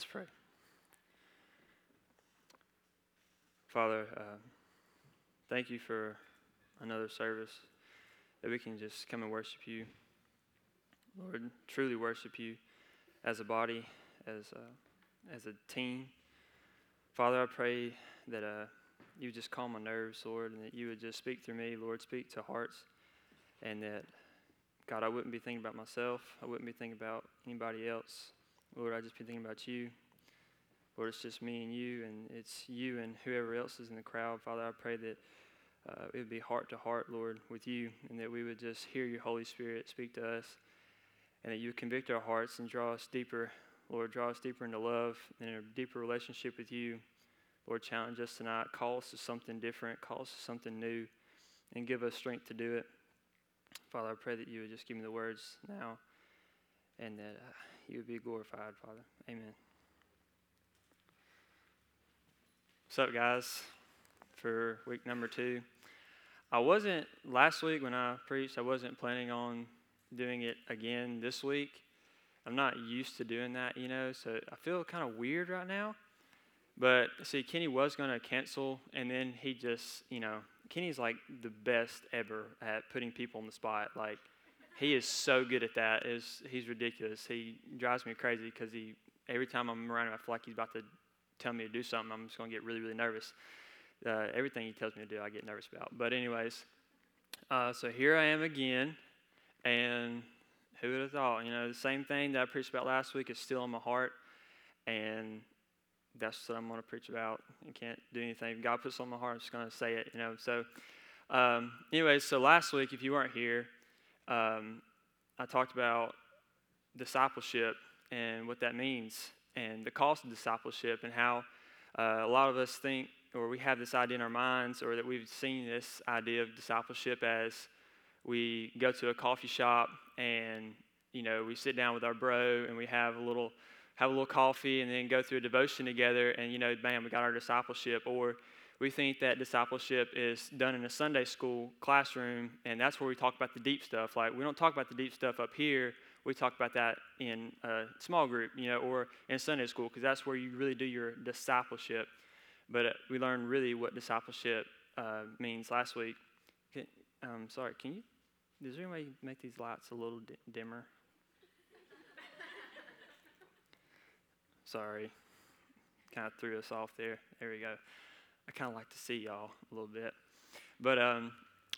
Let's pray. Father, uh, thank you for another service that we can just come and worship you. Lord, truly worship you as a body, as a, as a team. Father, I pray that uh, you just calm my nerves, Lord, and that you would just speak through me, Lord, speak to hearts, and that, God, I wouldn't be thinking about myself. I wouldn't be thinking about anybody else. Lord, I'd just be thinking about you. Lord, it's just me and you, and it's you and whoever else is in the crowd. Father, I pray that uh, it would be heart to heart, Lord, with you, and that we would just hear your Holy Spirit speak to us, and that you would convict our hearts and draw us deeper, Lord, draw us deeper into love and a deeper relationship with you. Lord, challenge us tonight. Call us to something different, call us to something new, and give us strength to do it. Father, I pray that you would just give me the words now and that uh, you would be glorified, Father. Amen. What's up, guys? For week number two. I wasn't, last week when I preached, I wasn't planning on doing it again this week. I'm not used to doing that, you know, so I feel kind of weird right now. But see, Kenny was going to cancel, and then he just, you know, Kenny's like the best ever at putting people on the spot. Like, he is so good at that. He's ridiculous. He drives me crazy because he every time I'm around him, I feel like he's about to tell me to do something, I'm just going to get really, really nervous. Uh, everything he tells me to do, I get nervous about. But, anyways, uh, so here I am again, and who would have thought? You know, the same thing that I preached about last week is still in my heart, and that's what I'm going to preach about. You can't do anything. God puts it on my heart, I'm just going to say it, you know. So, um, anyways, so last week, if you weren't here, um, I talked about discipleship and what that means and the cost of discipleship and how uh, a lot of us think or we have this idea in our minds or that we've seen this idea of discipleship as we go to a coffee shop and you know we sit down with our bro and we have a little have a little coffee and then go through a devotion together and you know bam we got our discipleship or we think that discipleship is done in a sunday school classroom and that's where we talk about the deep stuff like we don't talk about the deep stuff up here we talk about that in a small group, you know, or in Sunday school, because that's where you really do your discipleship. But uh, we learned really what discipleship uh, means last week. Can, um, sorry, can you? Does there make these lights a little dimmer? sorry, kind of threw us off there. There we go. I kind of like to see y'all a little bit. But, um,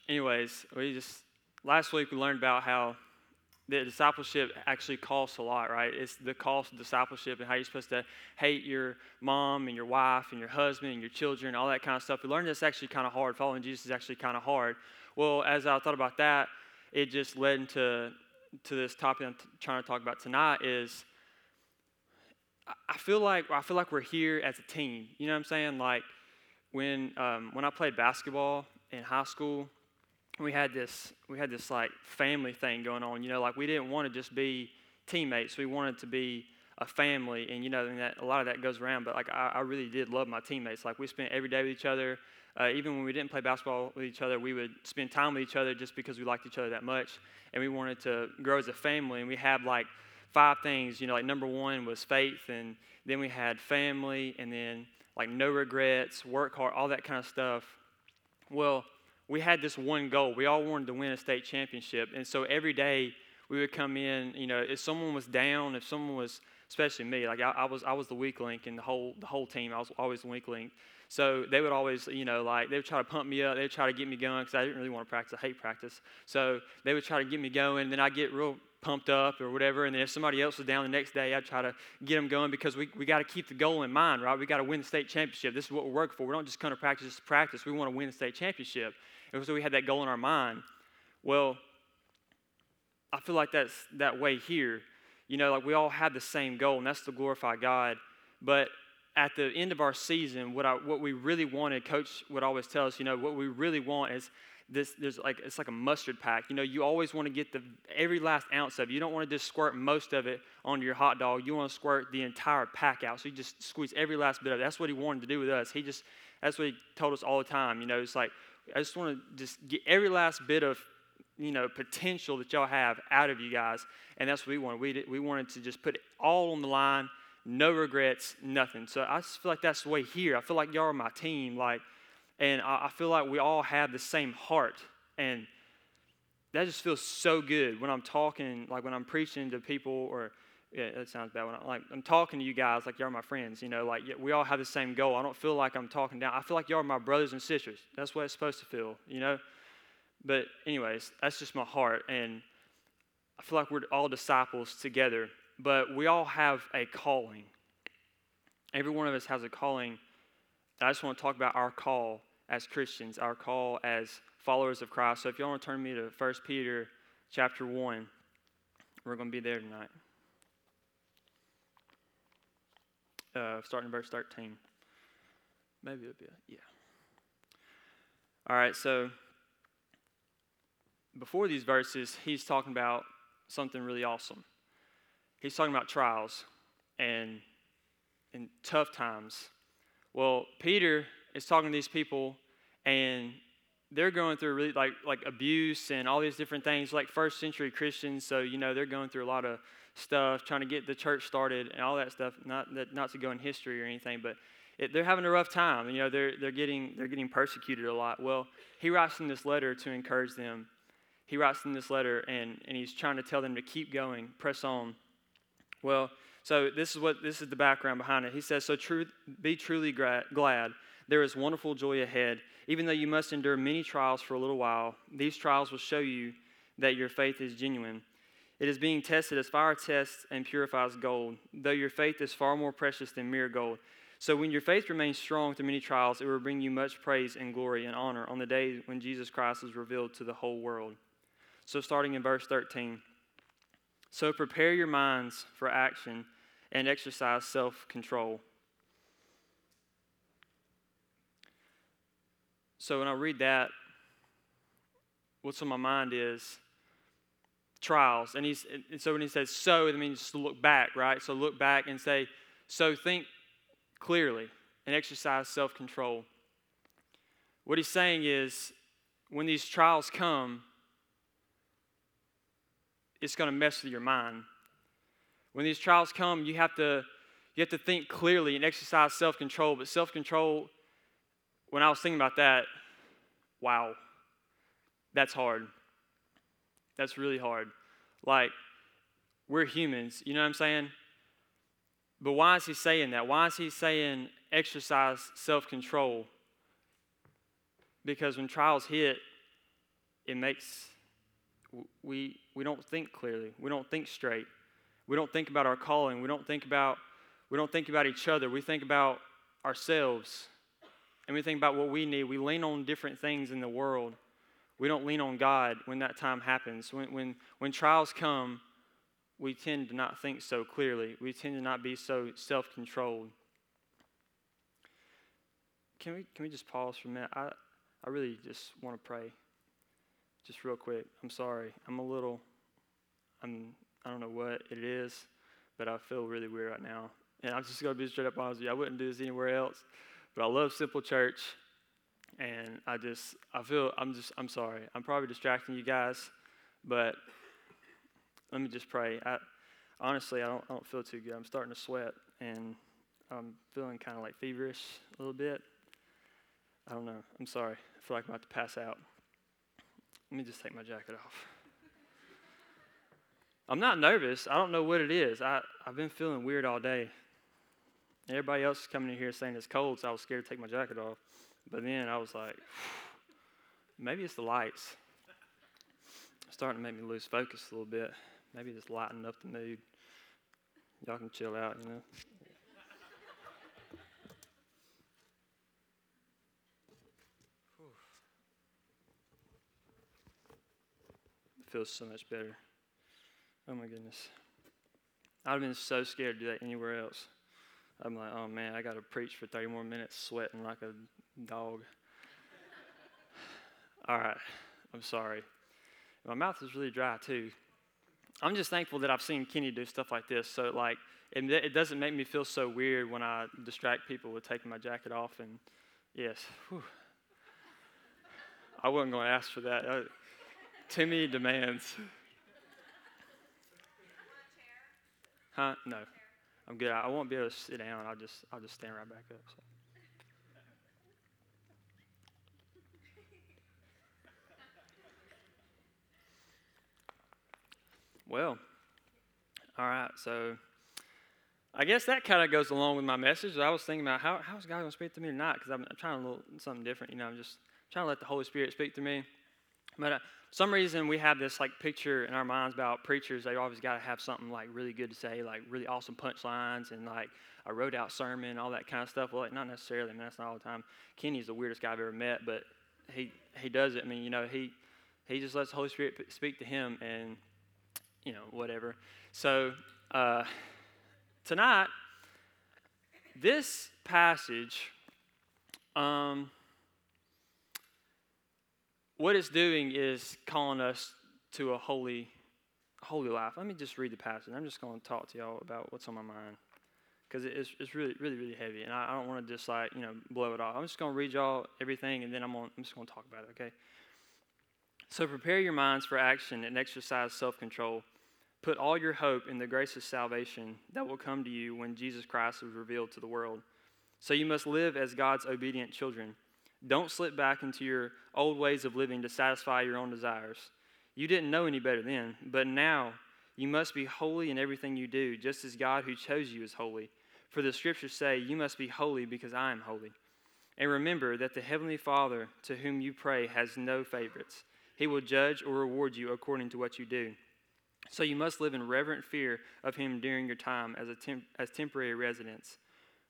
anyways, we just last week we learned about how the discipleship actually costs a lot, right? It's the cost of discipleship and how you're supposed to hate your mom and your wife and your husband and your children, all that kind of stuff. We learned that's actually kind of hard. Following Jesus is actually kind of hard. Well, as I thought about that, it just led into to this topic I'm t- trying to talk about tonight is I feel like I feel like we're here as a team. You know what I'm saying? Like when um, when I played basketball in high school, we had this we had this like family thing going on. You know, like we didn't want to just be teammates. We wanted to be a family, and you know, and that a lot of that goes around. But like I, I really did love my teammates. Like we spent every day with each other. Uh, even when we didn't play basketball with each other, we would spend time with each other just because we liked each other that much, and we wanted to grow as a family. And we had like five things. You know, like number one was faith, and then we had family, and then like no regrets, work hard, all that kind of stuff. Well we had this one goal. We all wanted to win a state championship. And so every day we would come in, you know, if someone was down, if someone was, especially me, like I, I was, I was the weak link in the whole, the whole team. I was always the weak link. So they would always, you know, like they would try to pump me up. They would try to get me going because I didn't really want to practice. I hate practice. So they would try to get me going. And then I get real pumped up or whatever. And then if somebody else was down the next day, I'd try to get them going because we, we got to keep the goal in mind, right? We got to win the state championship. This is what we work for. We don't just come to practice just to practice. We want to win the state championship. And so we had that goal in our mind. Well, I feel like that's that way here. You know, like we all have the same goal, and that's to glorify God. But at the end of our season, what, I, what we really wanted, Coach would always tell us, you know, what we really want is this, there's like, it's like a mustard pack. You know, you always want to get the, every last ounce of it. You don't want to just squirt most of it onto your hot dog. You want to squirt the entire pack out. So you just squeeze every last bit of it. That's what he wanted to do with us. He just, that's what he told us all the time. You know, it's like, I just want to just get every last bit of you know potential that y'all have out of you guys, and that's what we wanted. We did, we wanted to just put it all on the line, no regrets, nothing. So I just feel like that's the way here. I feel like y'all are my team, like, and I, I feel like we all have the same heart, and that just feels so good when I'm talking, like when I'm preaching to people, or yeah, that sounds bad. When I'm like I'm talking to you guys, like are my friends, you know, like we all have the same goal. I don't feel like I'm talking down. I feel like y'all are my brothers and sisters. That's what it's supposed to feel, you know. But anyways, that's just my heart, and I feel like we're all disciples together but we all have a calling. Every one of us has a calling. I just want to talk about our call as Christians, our call as followers of Christ. So if you want to turn me to 1 Peter chapter 1, we're going to be there tonight. Uh, starting verse 13. Maybe it'll be, a, yeah. All right, so before these verses, he's talking about something really awesome he's talking about trials and, and tough times. Well, Peter is talking to these people, and they're going through really like like abuse and all these different things, like first century Christians. So you know they're going through a lot of stuff, trying to get the church started and all that stuff. Not that not to go in history or anything, but it, they're having a rough time. You know they're they're getting they're getting persecuted a lot. Well, he writes them this letter to encourage them. He writes them this letter and and he's trying to tell them to keep going, press on. Well, so this is what this is the background behind it. He says, "So be truly gra- glad. There is wonderful joy ahead. Even though you must endure many trials for a little while, these trials will show you that your faith is genuine. It is being tested as fire tests and purifies gold, though your faith is far more precious than mere gold. So when your faith remains strong through many trials, it will bring you much praise and glory and honor on the day when Jesus Christ is revealed to the whole world." So starting in verse 13. So prepare your minds for action and exercise self control. So when I read that, what's on my mind is trials. And, he's, and so when he says so, it means to look back, right? So look back and say, so think clearly and exercise self control. What he's saying is when these trials come, it's going to mess with your mind. When these trials come, you have to you have to think clearly and exercise self-control. But self-control, when I was thinking about that, wow, that's hard. That's really hard. Like, we're humans, you know what I'm saying? But why is he saying that? Why is he saying exercise self control? Because when trials hit, it makes we, we don't think clearly. We don't think straight. We don't think about our calling. We don't think about we don't think about each other. We think about ourselves. And we think about what we need. We lean on different things in the world. We don't lean on God when that time happens. When, when, when trials come, we tend to not think so clearly. We tend to not be so self controlled. Can we, can we just pause for a minute? I, I really just want to pray just real quick, I'm sorry. I'm a little, I'm, I don't know what it is, but I feel really weird right now. And I'm just going to be straight up honest with you. I wouldn't do this anywhere else, but I love Simple Church. And I just, I feel, I'm just, I'm sorry. I'm probably distracting you guys, but let me just pray. I, honestly, I don't, I don't feel too good. I'm starting to sweat, and I'm feeling kind of like feverish a little bit. I don't know. I'm sorry. I feel like I'm about to pass out. Let me just take my jacket off. I'm not nervous. I don't know what it is. I, I've been feeling weird all day. Everybody else is coming in here saying it's cold, so I was scared to take my jacket off. But then I was like, maybe it's the lights. It's starting to make me lose focus a little bit. Maybe just lighten up the mood. Y'all can chill out, you know. Feels so much better. Oh my goodness. I'd have been so scared to do that anywhere else. I'm like, oh man, I got to preach for 30 more minutes sweating like a dog. All right, I'm sorry. My mouth is really dry too. I'm just thankful that I've seen Kenny do stuff like this. So, like, it, it doesn't make me feel so weird when I distract people with taking my jacket off. And yes, whew. I wasn't going to ask for that. I, too many demands. Huh? No. I'm good. I won't be able to sit down. I'll just I'll just stand right back up. So. Well, all right. So I guess that kind of goes along with my message. I was thinking about how how is God going to speak to me tonight? Because I'm, I'm, trying a little something different. You know, I'm just trying to let the Holy Spirit speak to me. But uh, some reason we have this like picture in our minds about preachers. They always got to have something like really good to say, like really awesome punchlines and like a wrote out sermon, all that kind of stuff. Well, like, not necessarily. I mean, that's not all the time. Kenny's the weirdest guy I've ever met, but he he does it. I mean, you know, he he just lets the Holy Spirit speak to him, and you know, whatever. So uh, tonight, this passage. Um, what it's doing is calling us to a holy, holy life. Let me just read the passage. I'm just going to talk to y'all about what's on my mind because it's, it's really, really, really heavy, and I, I don't want to just like you know blow it off. I'm just going to read y'all everything, and then I'm, I'm just going to talk about it. Okay. So prepare your minds for action and exercise self-control. Put all your hope in the grace of salvation that will come to you when Jesus Christ is revealed to the world. So you must live as God's obedient children. Don't slip back into your old ways of living to satisfy your own desires. You didn't know any better then, but now you must be holy in everything you do, just as God who chose you is holy. For the scriptures say, You must be holy because I am holy. And remember that the Heavenly Father to whom you pray has no favorites. He will judge or reward you according to what you do. So you must live in reverent fear of Him during your time as, a temp- as temporary residents.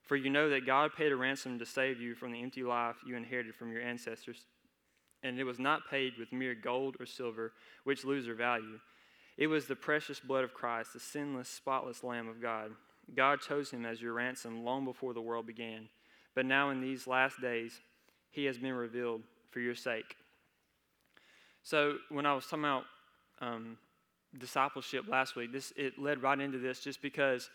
For you know that God paid a ransom to save you from the empty life you inherited from your ancestors. And it was not paid with mere gold or silver, which lose their value. It was the precious blood of Christ, the sinless, spotless Lamb of God. God chose him as your ransom long before the world began. But now, in these last days, he has been revealed for your sake. So, when I was talking about um, discipleship last week, this it led right into this just because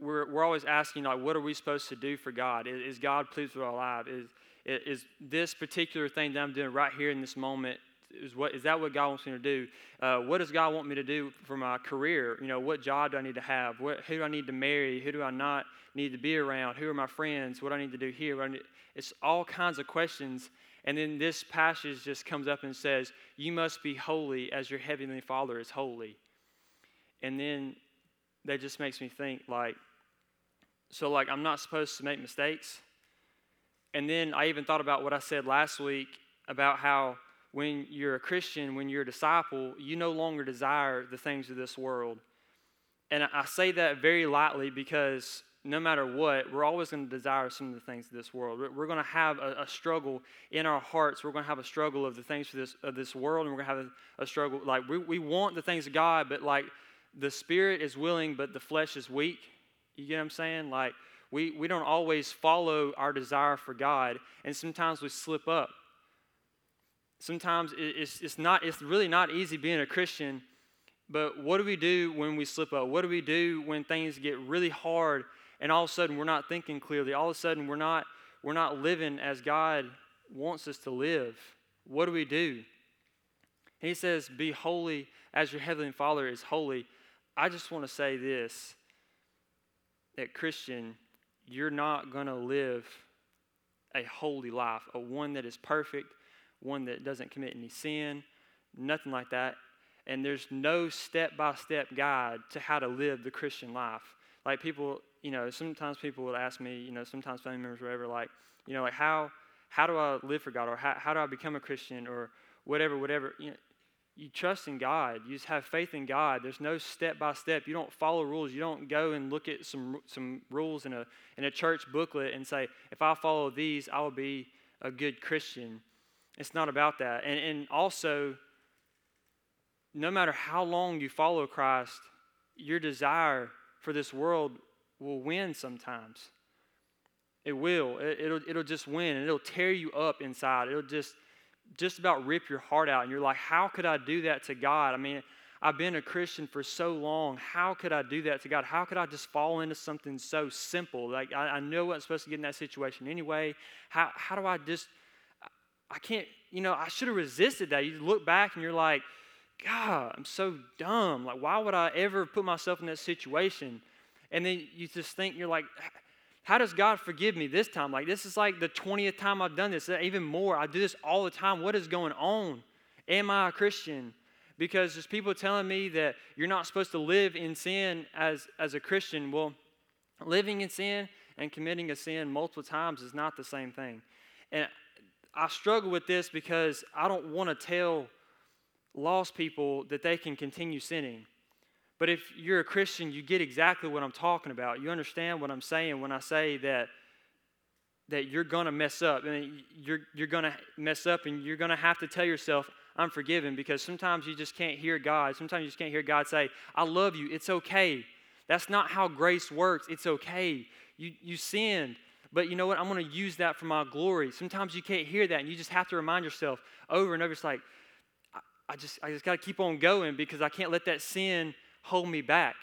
we're, we're always asking, like, what are we supposed to do for God? Is, is God pleased with our life? Is, is this particular thing that I'm doing right here in this moment, is, what, is that what God wants me to do? Uh, what does God want me to do for my career? You know, what job do I need to have? What, who do I need to marry? Who do I not need to be around? Who are my friends? What do I need to do here? Need, it's all kinds of questions. And then this passage just comes up and says, You must be holy as your heavenly Father is holy. And then that just makes me think like, so like I'm not supposed to make mistakes. And then I even thought about what I said last week about how when you're a Christian, when you're a disciple, you no longer desire the things of this world. And I say that very lightly because no matter what, we're always going to desire some of the things of this world. We're going to have a, a, struggle in our hearts. We're going to have a struggle of the things of this, of this world, and we're going to have a, a struggle. Like, we, we want the things of God, but like the spirit is willing, but the flesh is weak. You get what I'm saying? Like, we, we don't always follow our desire for God, and sometimes we slip up. Sometimes it's, it's, not, it's really not easy being a Christian, but what do we do when we slip up? What do we do when things get really hard and all of a sudden we're not thinking clearly? All of a sudden we're not, we're not living as God wants us to live. What do we do? He says, Be holy as your heavenly Father is holy. I just want to say this that Christian, you're not going to live a holy life, a one that is perfect, one that doesn't commit any sin, nothing like that. And there's no step by step guide to how to live the Christian life. Like people, you know, sometimes people will ask me, you know, sometimes family members, whatever, like, you know, like how how do I live for God or how, how do I become a Christian or whatever, whatever. You know, you trust in God. You just have faith in God. There's no step by step. You don't follow rules. You don't go and look at some some rules in a in a church booklet and say, if I follow these, I will be a good Christian. It's not about that. And and also, no matter how long you follow Christ, your desire for this world will win sometimes. It will. It, it'll it'll just win and it'll tear you up inside. It'll just just about rip your heart out. And you're like, how could I do that to God? I mean, I've been a Christian for so long. How could I do that to God? How could I just fall into something so simple? Like, I, I I'm supposed to get in that situation anyway. How, how do I just, I can't, you know, I should have resisted that. You look back and you're like, God, I'm so dumb. Like, why would I ever put myself in that situation? And then you just think, you're like, how does God forgive me this time? Like, this is like the 20th time I've done this, even more. I do this all the time. What is going on? Am I a Christian? Because there's people telling me that you're not supposed to live in sin as, as a Christian. Well, living in sin and committing a sin multiple times is not the same thing. And I struggle with this because I don't want to tell lost people that they can continue sinning. But if you're a Christian, you get exactly what I'm talking about. You understand what I'm saying when I say that that you're going to mess up. And you're, you're going to mess up and you're going to have to tell yourself i'm forgiven because sometimes you just can't hear god. Sometimes you just can't hear god say i love you. It's okay. That's not how grace works. It's okay. You, you sinned. But you know what? I'm going to use that for my glory. Sometimes you can't hear that and you just have to remind yourself over and over. It's like i, I just i just got to keep on going because i can't let that sin hold me back.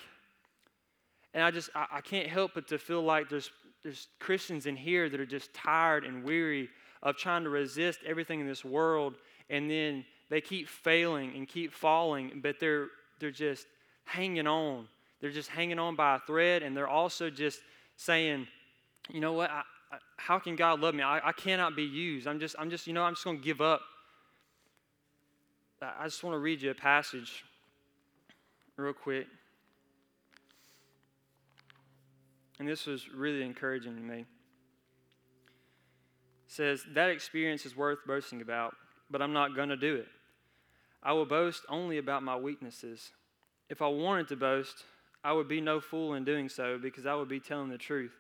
And I just, I, I can't help but to feel like there's, there's Christians in here that are just tired and weary of trying to resist everything in this world, and then they keep failing and keep falling, but they're, they're just hanging on. They're just hanging on by a thread, and they're also just saying, you know what, I, I, how can God love me? I, I cannot be used. I'm just, I'm just, you know, I'm just going to give up. I just want to read you a passage real quick. And this was really encouraging to me. It says, That experience is worth boasting about, but I'm not going to do it. I will boast only about my weaknesses. If I wanted to boast, I would be no fool in doing so because I would be telling the truth.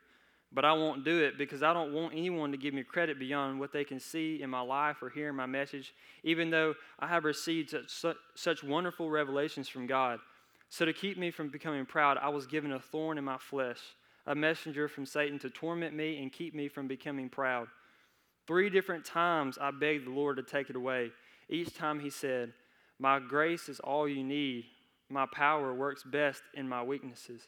But I won't do it because I don't want anyone to give me credit beyond what they can see in my life or hear in my message, even though I have received such, such wonderful revelations from God. So, to keep me from becoming proud, I was given a thorn in my flesh, a messenger from Satan to torment me and keep me from becoming proud. Three different times I begged the Lord to take it away. Each time he said, My grace is all you need. My power works best in my weaknesses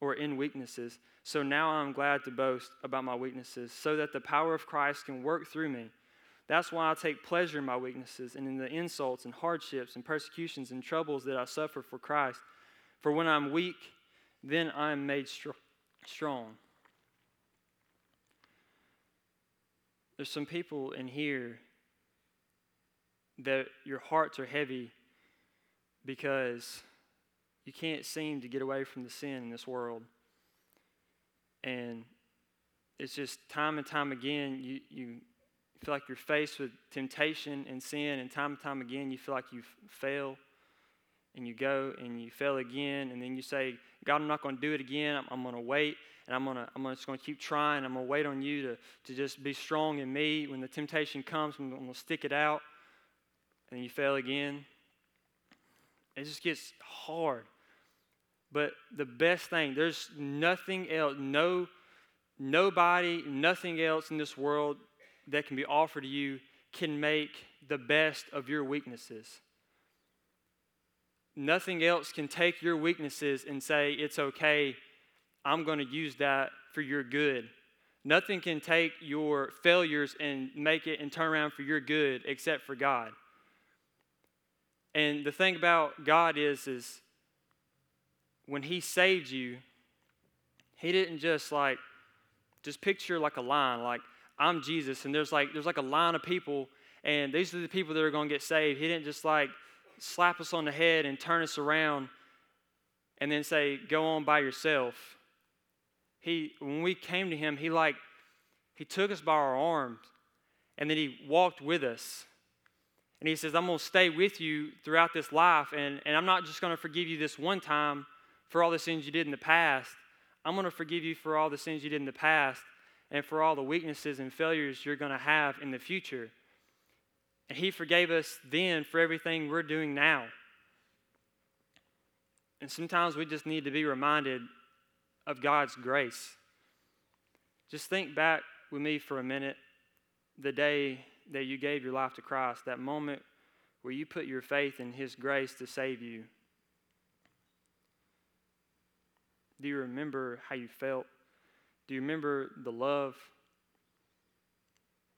or in weaknesses. So now I'm glad to boast about my weaknesses so that the power of Christ can work through me. That's why I take pleasure in my weaknesses and in the insults and hardships and persecutions and troubles that I suffer for Christ. For when I'm weak, then I am made strong. There's some people in here that your hearts are heavy because you can't seem to get away from the sin in this world. And it's just time and time again, you, you feel like you're faced with temptation and sin, and time and time again, you feel like you fail and you go and you fail again, and then you say, God, I'm not going to do it again. I'm, I'm going to wait, and I'm, gonna, I'm just going to keep trying. I'm going to wait on you to, to just be strong in me. When the temptation comes, I'm going to stick it out, and you fail again. It just gets hard. But the best thing, there's nothing else, no, nobody, nothing else in this world that can be offered to you can make the best of your weaknesses. Nothing else can take your weaknesses and say, it's okay, I'm going to use that for your good. Nothing can take your failures and make it and turn around for your good except for God. And the thing about God is, is when He saved you, He didn't just like, just picture like a line, like I'm Jesus, and there's like there's like a line of people, and these are the people that are going to get saved. He didn't just like slap us on the head and turn us around and then say, go on by yourself. He, when we came to him, he like, he took us by our arms and then he walked with us. And he says, I'm going to stay with you throughout this life. And, and I'm not just going to forgive you this one time for all the sins you did in the past. I'm going to forgive you for all the sins you did in the past and for all the weaknesses and failures you're going to have in the future. And He forgave us then for everything we're doing now. And sometimes we just need to be reminded of God's grace. Just think back with me for a minute the day that you gave your life to Christ, that moment where you put your faith in His grace to save you. Do you remember how you felt? Do you remember the love?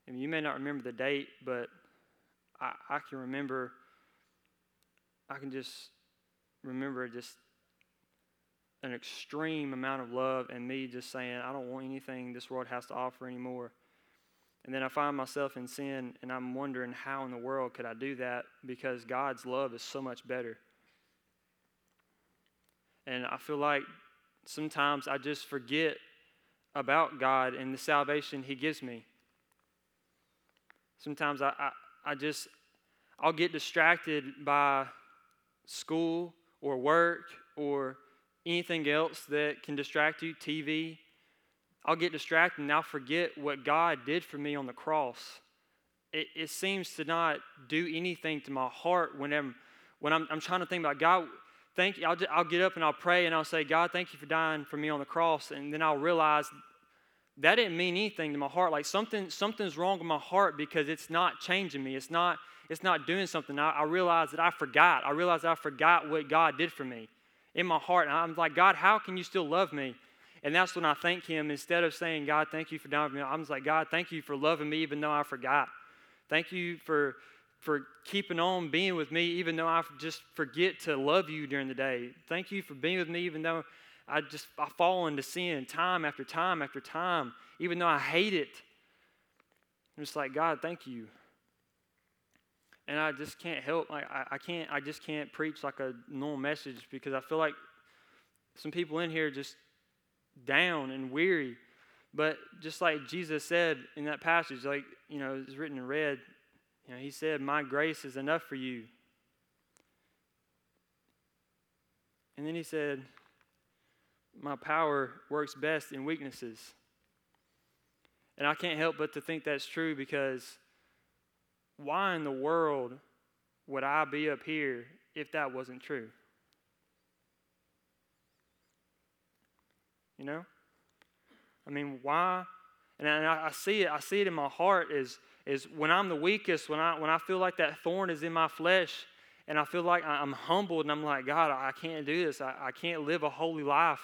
I mean, you may not remember the date, but I, I can remember, I can just remember just an extreme amount of love and me just saying, I don't want anything this world has to offer anymore. And then I find myself in sin and I'm wondering how in the world could I do that because God's love is so much better. And I feel like sometimes I just forget about God and the salvation He gives me. Sometimes I, I, I just, I'll get distracted by school or work or anything else that can distract you, TV. I'll get distracted and I'll forget what God did for me on the cross. It, it seems to not do anything to my heart whenever, when I'm, I'm trying to think about God. Thank you. I'll, I'll get up and I'll pray and I'll say, God, thank you for dying for me on the cross. And then I'll realize that didn't mean anything to my heart. Like something, something's wrong with my heart because it's not changing me. It's not, it's not doing something. I, I realized that I forgot. I realized I forgot what God did for me in my heart. And I'm like, God, how can you still love me? And that's when I thank Him. Instead of saying, God, thank you for dying for me, I'm just like, God, thank you for loving me even though I forgot. Thank you for, for keeping on being with me even though I just forget to love you during the day. Thank you for being with me even though I just I fall into sin time after time after time, even though I hate it. I'm just like, God, thank you. And I just can't help, like, I, I can't, I just can't preach like a normal message because I feel like some people in here just down and weary. But just like Jesus said in that passage, like, you know, it's written in red, you know, he said, My grace is enough for you. And then he said, My power works best in weaknesses. And I can't help but to think that's true because why in the world would I be up here if that wasn't true? You know? I mean, why? And I, I see it, I see it in my heart is, is when I'm the weakest, when I, when I feel like that thorn is in my flesh, and I feel like I'm humbled and I'm like, God, I can't do this. I, I can't live a holy life.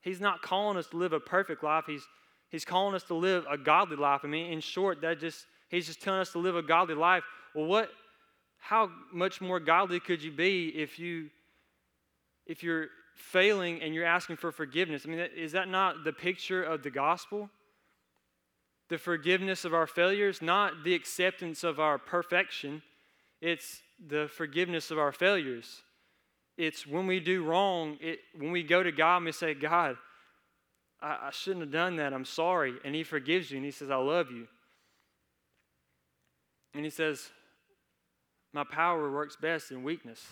He's not calling us to live a perfect life. He's, he's calling us to live a godly life. I mean, in short, that just he's just telling us to live a godly life. Well, what how much more godly could you be if you if you're failing and you're asking for forgiveness. I mean, is that not the picture of the gospel? The forgiveness of our failures, not the acceptance of our perfection. It's the forgiveness of our failures. It's when we do wrong, it, when we go to God and we say, God, I, I shouldn't have done that. I'm sorry. And He forgives you and He says, I love you. And He says, My power works best in weakness.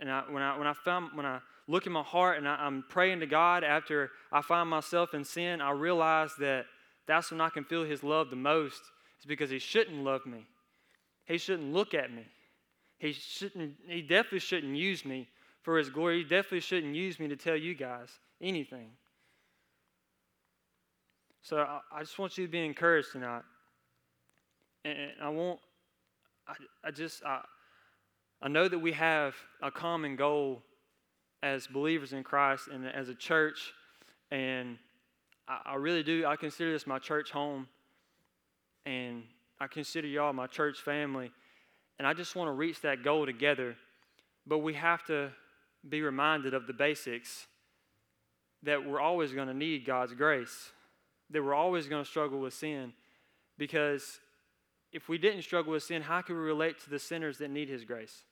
And I, when, I, when, I found, when I look in my heart and I, am praying to God after I find myself in sin, I realize that that's when I can feel His love the most. It's because He shouldn't love me. He shouldn't look at me. He, shouldn't, he definitely shouldn't use me for His glory. He definitely shouldn't use me to tell you guys anything. So I, I just want you to be encouraged tonight. And, and I want, I, I just, I, I know that we have a common goal as believers in Christ and as a church, and I, I really do. I consider this my church home, and I consider y'all my church family, and I just want to reach that goal together. But we have to be reminded of the basics that we're always going to need God's grace, that we're always going to struggle with sin, because if we didn't struggle with sin, how can we relate to the sinners that need His grace?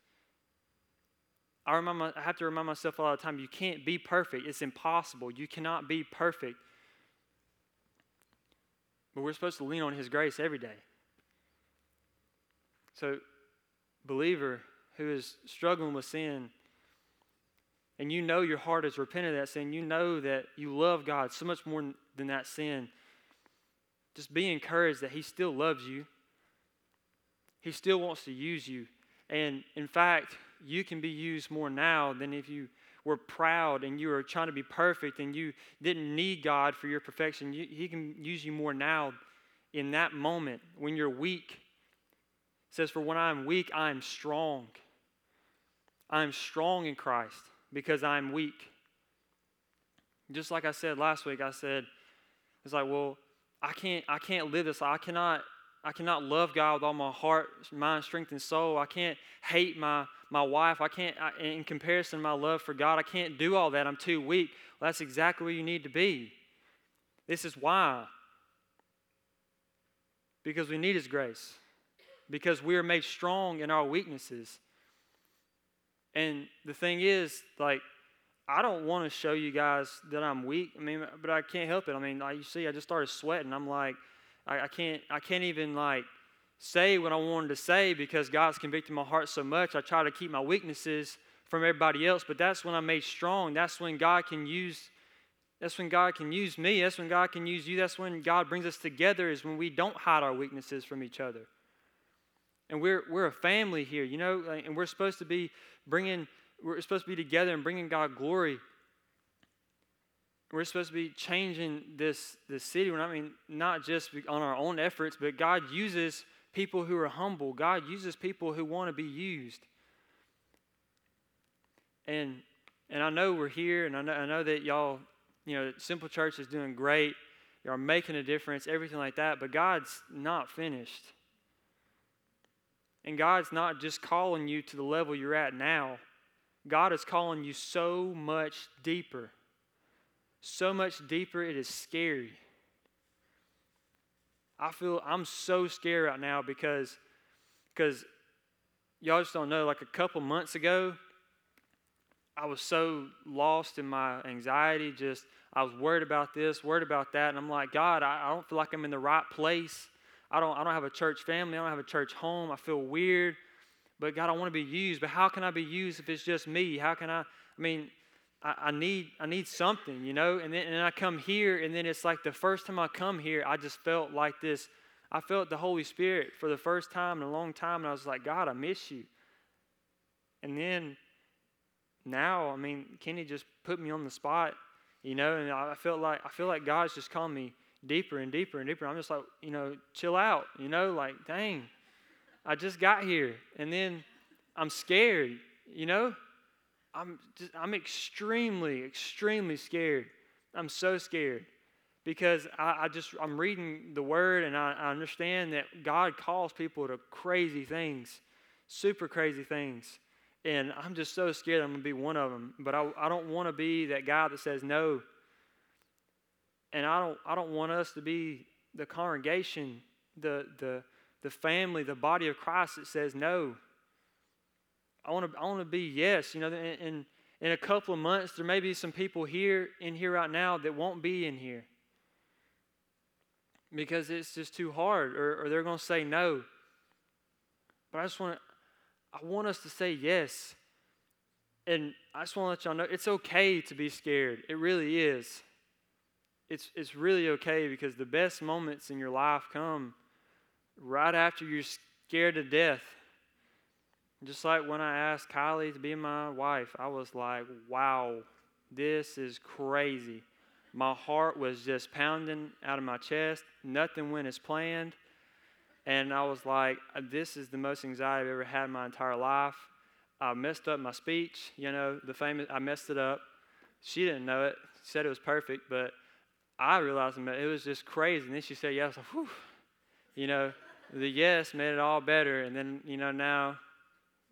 I, remind I have to remind myself all the time you can't be perfect. It's impossible. You cannot be perfect. But we're supposed to lean on His grace every day. So, believer who is struggling with sin, and you know your heart is repentant of that sin, you know that you love God so much more than that sin, just be encouraged that He still loves you. He still wants to use you. And in fact, you can be used more now than if you were proud and you were trying to be perfect and you didn't need God for your perfection. You, he can use you more now in that moment when you're weak. It says, For when I'm weak, I'm strong. I'm strong in Christ because I'm weak. Just like I said last week, I said, it's like, well, I can't, I can't live this. I cannot I cannot love God with all my heart, mind, strength, and soul. I can't hate my, my wife. I can't, I, in comparison my love for God, I can't do all that. I'm too weak. Well, that's exactly where you need to be. This is why. Because we need His grace. Because we are made strong in our weaknesses. And the thing is, like, I don't want to show you guys that I'm weak. I mean, but I can't help it. I mean, like you see, I just started sweating. I'm like, I, I can't, I can't even like say what I wanted to say because God's convicted my heart so much. I try to keep my weaknesses from everybody else, but that's when I'm made strong. That's when God can use. That's when God can use me. That's when God can use you. That's when God brings us together. Is when we don't hide our weaknesses from each other. And we're we're a family here, you know, and we're supposed to be bringing we're supposed to be together and bringing God glory. We're supposed to be changing this, this city. I mean, not just on our own efforts, but God uses people who are humble. God uses people who want to be used. And and I know we're here, and I know, I know that y'all, you know, Simple Church is doing great. Y'all making a difference, everything like that, but God's not finished. And God's not just calling you to the level you're at now. God is calling you so much deeper. So much deeper, it is scary. I feel I'm so scared right now because because y'all just don't know like a couple months ago I was so lost in my anxiety just I was worried about this worried about that and I'm like God I, I don't feel like I'm in the right place I don't I don't have a church family I don't have a church home I feel weird but God, I want to be used. But how can I be used if it's just me? How can I? I mean, I, I need I need something, you know. And then and I come here, and then it's like the first time I come here, I just felt like this. I felt the Holy Spirit for the first time in a long time, and I was like, God, I miss you. And then now, I mean, Kenny just put me on the spot, you know, and I felt like I feel like God's just calling me deeper and deeper and deeper. I'm just like, you know, chill out, you know, like, dang, I just got here and then I'm scared, you know? I'm just, I'm extremely, extremely scared. I'm so scared because I, I just I'm reading the word and I, I understand that God calls people to crazy things, super crazy things. And I'm just so scared I'm gonna be one of them. But I, I don't want to be that guy that says no. And I don't I don't want us to be the congregation, the the the family, the body of Christ that says no. I want to, I want to be yes. You know, in, in, in a couple of months, there may be some people here in here right now that won't be in here because it's just too hard, or, or they're going to say no. But I just want to, I want us to say yes. And I just want to let y'all know it's okay to be scared. It really is. It's, it's really okay because the best moments in your life come right after you're scared to death. Just like when I asked Kylie to be my wife, I was like, wow, this is crazy. My heart was just pounding out of my chest. Nothing went as planned. And I was like, this is the most anxiety I've ever had in my entire life. I messed up my speech, you know, the famous, I messed it up. She didn't know it. She said it was perfect, but I realized it was just crazy. And then she said, yes, like, whew, you know, the yes made it all better. And then, you know, now,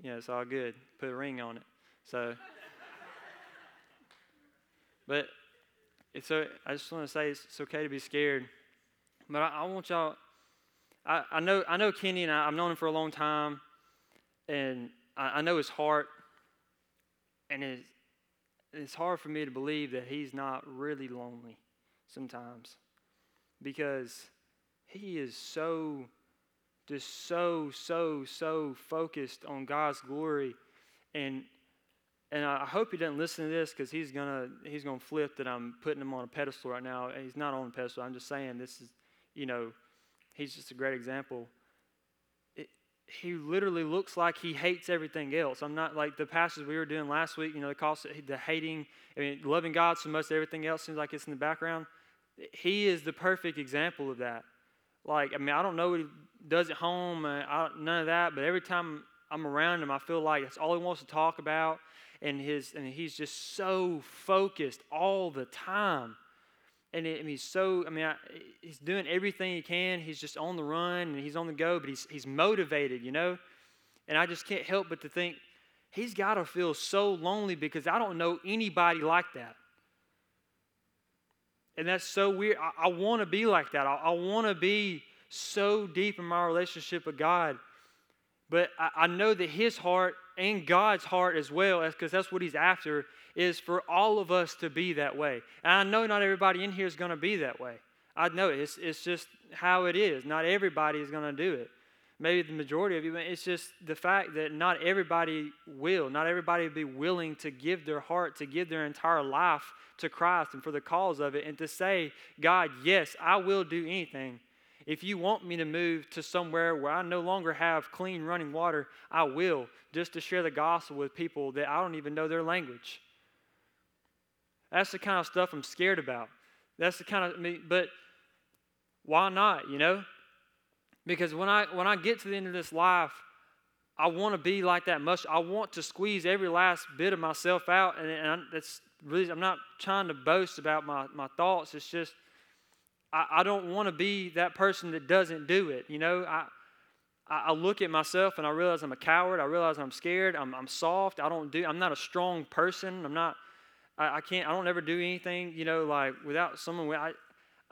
yeah, it's all good. Put a ring on it. So, but it's so, I just want to say it's, it's okay to be scared. But I, I want y'all, I, I, know, I know Kenny and I, I've known him for a long time. And I, I know his heart. And it's, it's hard for me to believe that he's not really lonely sometimes because he is so just so, so, so focused on God's glory. And and I hope he doesn't listen to this because he's gonna he's gonna flip that I'm putting him on a pedestal right now. He's not on a pedestal. I'm just saying this is, you know, he's just a great example. It, he literally looks like he hates everything else. I'm not like the passage we were doing last week. You know, the cost the hating, I mean, loving God so much everything else seems like it's in the background. He is the perfect example of that. Like, I mean, I don't know what he does at home, uh, I, none of that, but every time I'm around him, I feel like that's all he wants to talk about. And, his, and he's just so focused all the time. And it, he's so, I mean, I, he's doing everything he can. He's just on the run and he's on the go, but he's, he's motivated, you know? And I just can't help but to think, he's got to feel so lonely because I don't know anybody like that. And that's so weird. I, I want to be like that. I, I want to be so deep in my relationship with God. But I, I know that His heart and God's heart as well, because that's what He's after, is for all of us to be that way. And I know not everybody in here is going to be that way. I know it. It's, it's just how it is. Not everybody is going to do it. Maybe the majority of you, it's just the fact that not everybody will. Not everybody will be willing to give their heart, to give their entire life to Christ and for the cause of it, and to say, God, yes, I will do anything. If you want me to move to somewhere where I no longer have clean running water, I will, just to share the gospel with people that I don't even know their language. That's the kind of stuff I'm scared about. That's the kind of, but why not, you know? Because when I when I get to the end of this life, I want to be like that much. I want to squeeze every last bit of myself out, and, and that's really I'm not trying to boast about my, my thoughts. It's just I, I don't want to be that person that doesn't do it. You know, I I look at myself and I realize I'm a coward. I realize I'm scared. I'm, I'm soft. I don't do. I'm not a strong person. I'm not. I, I can't. I don't ever do anything. You know, like without someone. I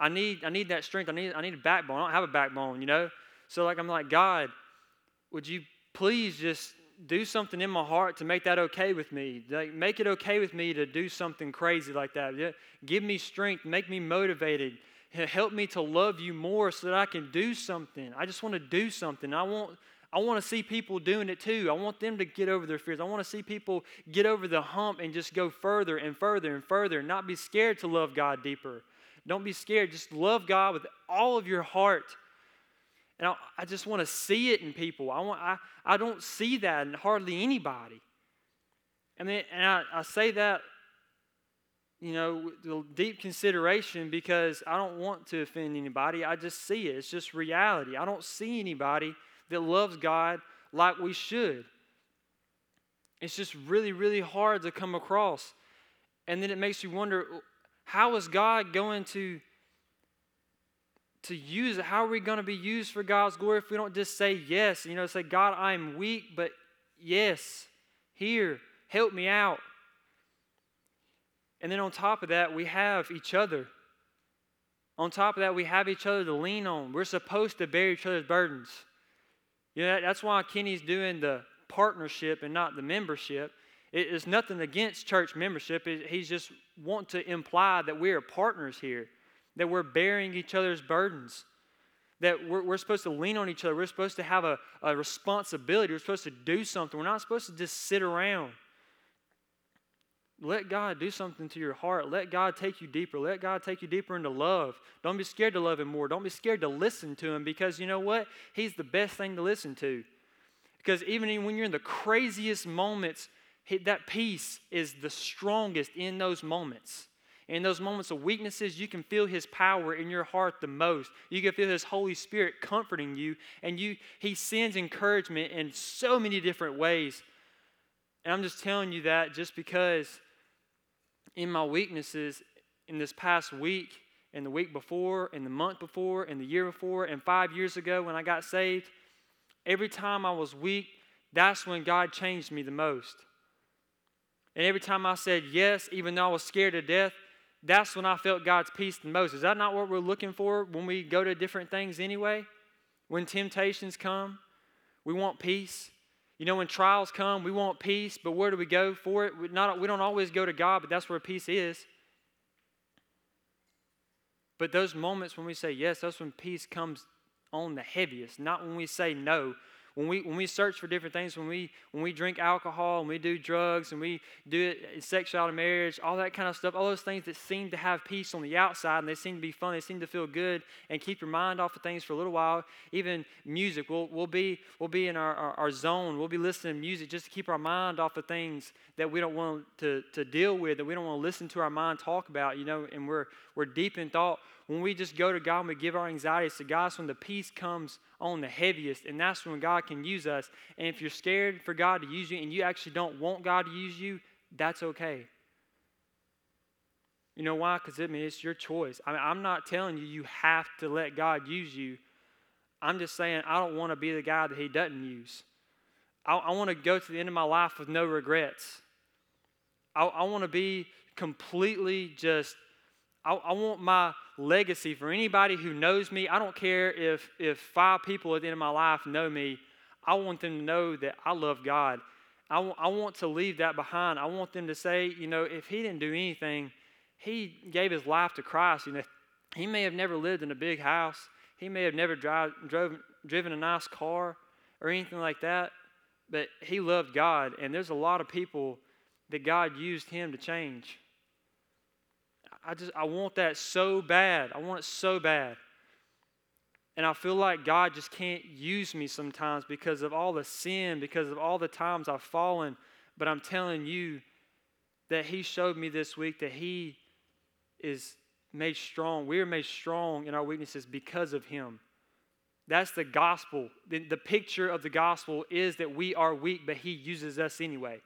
I need I need that strength. I need I need a backbone. I don't have a backbone, you know. So like I'm like God, would you please just do something in my heart to make that okay with me? Like make it okay with me to do something crazy like that. Give me strength. Make me motivated. Help me to love you more so that I can do something. I just want to do something. I want I want to see people doing it too. I want them to get over their fears. I want to see people get over the hump and just go further and further and further, and not be scared to love God deeper. Don't be scared. Just love God with all of your heart. And I, I just want to see it in people. I, want, I, I don't see that in hardly anybody. I mean, and I, I say that, you know, with deep consideration because I don't want to offend anybody. I just see it. It's just reality. I don't see anybody that loves God like we should. It's just really, really hard to come across. And then it makes you wonder how is God going to, to use it? How are we going to be used for God's glory if we don't just say yes? You know, say, God, I'm weak, but yes, here, help me out. And then on top of that, we have each other. On top of that, we have each other to lean on. We're supposed to bear each other's burdens. You know, that's why Kenny's doing the partnership and not the membership. It is nothing against church membership. he's just want to imply that we are partners here, that we're bearing each other's burdens, that we're, we're supposed to lean on each other. We're supposed to have a, a responsibility. We're supposed to do something. We're not supposed to just sit around. Let God do something to your heart. Let God take you deeper. Let God take you deeper into love. Don't be scared to love Him more. Don't be scared to listen to Him because you know what? He's the best thing to listen to. Because even when you're in the craziest moments, that peace is the strongest in those moments. In those moments of weaknesses, you can feel His power in your heart the most. You can feel His Holy Spirit comforting you, and you He sends encouragement in so many different ways. And I'm just telling you that just because in my weaknesses in this past week, and the week before, and the month before, and the year before, and five years ago when I got saved, every time I was weak, that's when God changed me the most. And every time I said yes, even though I was scared to death, that's when I felt God's peace the most. Is that not what we're looking for when we go to different things anyway? When temptations come, we want peace. You know, when trials come, we want peace, but where do we go for it? We, not, we don't always go to God, but that's where peace is. But those moments when we say yes, that's when peace comes on the heaviest, not when we say no, when we, when we search for different things, when we, when we drink alcohol and we do drugs and we do it, in sexuality, marriage, all that kind of stuff, all those things that seem to have peace on the outside and they seem to be fun, they seem to feel good and keep your mind off of things for a little while. Even music, we'll, we'll, be, we'll be in our, our, our zone. We'll be listening to music just to keep our mind off of things that we don't want to, to deal with, that we don't want to listen to our mind talk about, you know, and we're, we're deep in thought when we just go to God and we give our anxieties to God, that's when the peace comes on the heaviest, and that's when God can use us. And if you're scared for God to use you and you actually don't want God to use you, that's okay. You know why? Because I mean, it's your choice. I mean, I'm not telling you you have to let God use you. I'm just saying I don't want to be the guy that He doesn't use. I, I want to go to the end of my life with no regrets. I, I want to be completely just, I, I want my legacy for anybody who knows me. I don't care if, if five people at the end of my life know me. I want them to know that I love God. I, w- I want to leave that behind. I want them to say, you know, if he didn't do anything, he gave his life to Christ. You know, he may have never lived in a big house. He may have never drive, drove, driven a nice car or anything like that, but he loved God. And there's a lot of people that God used him to change. I just I want that so bad. I want it so bad. And I feel like God just can't use me sometimes because of all the sin, because of all the times I've fallen. But I'm telling you that He showed me this week that He is made strong. We are made strong in our weaknesses because of Him. That's the gospel. The, the picture of the gospel is that we are weak, but He uses us anyway.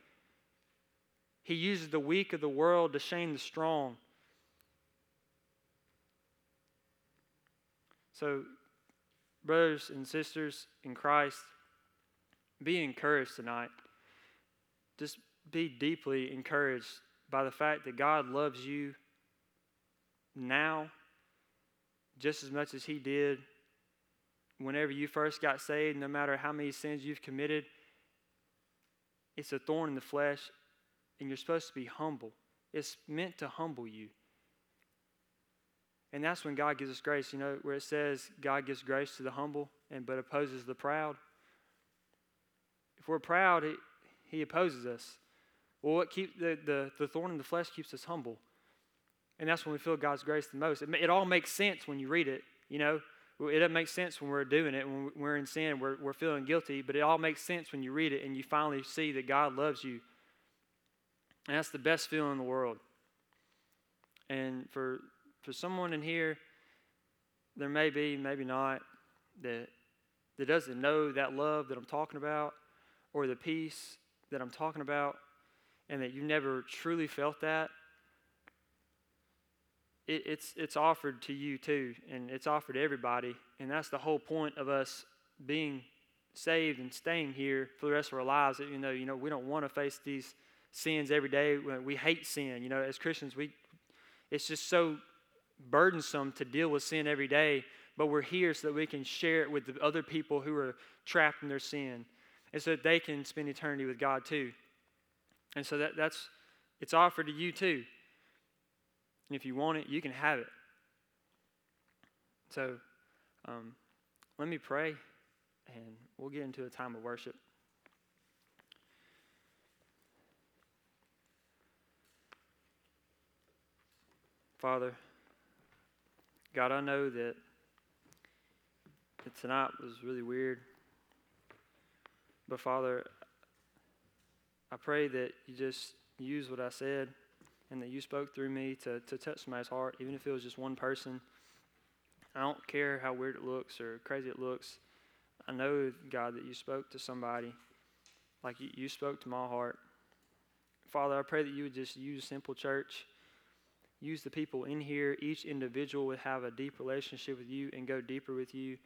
He uses the weak of the world to shame the strong. So, brothers and sisters in Christ, be encouraged tonight. Just be deeply encouraged by the fact that God loves you now just as much as He did whenever you first got saved, no matter how many sins you've committed. It's a thorn in the flesh, and you're supposed to be humble. It's meant to humble you. And that's when God gives us grace, you know, where it says God gives grace to the humble and but opposes the proud. If we're proud, he, he opposes us. Well, what keep the, the, the thorn in the flesh keeps us humble. And that's when we feel God's grace the most. It, it all makes sense when you read it, you know. It doesn't make sense when we're doing it, when we're in sin, we're, we're feeling guilty, but it all makes sense when you read it and you finally see that God loves you. And that's the best feeling in the world. And for for someone in here, there may be, maybe not, that, that doesn't know that love that I'm talking about or the peace that I'm talking about, and that you've never truly felt that, it, it's, it's offered to you too, and it's offered to everybody. And that's the whole point of us being saved and staying here for the rest of our lives. Even though, you know, we don't want to face these sins every day. We hate sin. You know, as Christians, we it's just so burdensome to deal with sin every day, but we're here so that we can share it with the other people who are trapped in their sin and so that they can spend eternity with God too. And so that, that's it's offered to you too. And if you want it, you can have it. So um, let me pray and we'll get into a time of worship. Father, God, I know that, that tonight was really weird. But Father, I pray that you just use what I said and that you spoke through me to, to touch somebody's heart, even if it was just one person. I don't care how weird it looks or crazy it looks. I know, God, that you spoke to somebody like you, you spoke to my heart. Father, I pray that you would just use Simple Church use the people in here. Each individual would have a deep relationship with you and go deeper with you.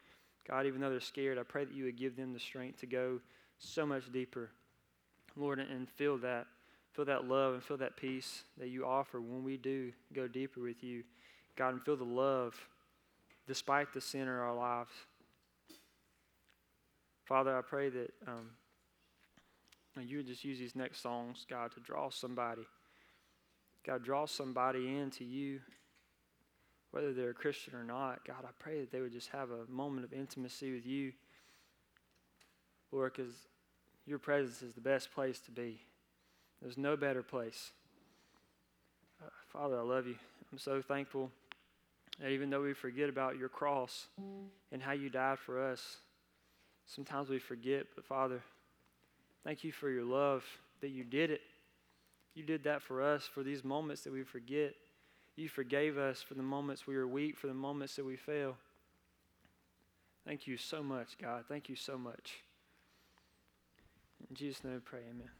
God, even though they're scared, I pray that you would give them the strength to go so much deeper. Lord, and feel that. Feel that love and feel that peace that you offer when we do go deeper with you. God, and feel the love despite the sin in our lives. Father, I pray that um, you would just use these next songs, God, to draw somebody God, draw somebody into you, whether they're a Christian or not. God, I pray that they would just have a moment of intimacy with you, Lord, because your presence is the best place to be. There's no better place. Uh, Father, I love you. I'm so thankful that even though we forget about your cross and how you died for us, sometimes we forget, but Father, thank you for your love that you did it. You did that for us for these moments that we forget. You forgave us for the moments we were weak, for the moments that we fail. Thank you so much, God. Thank you so much. In Jesus' name, I pray, amen.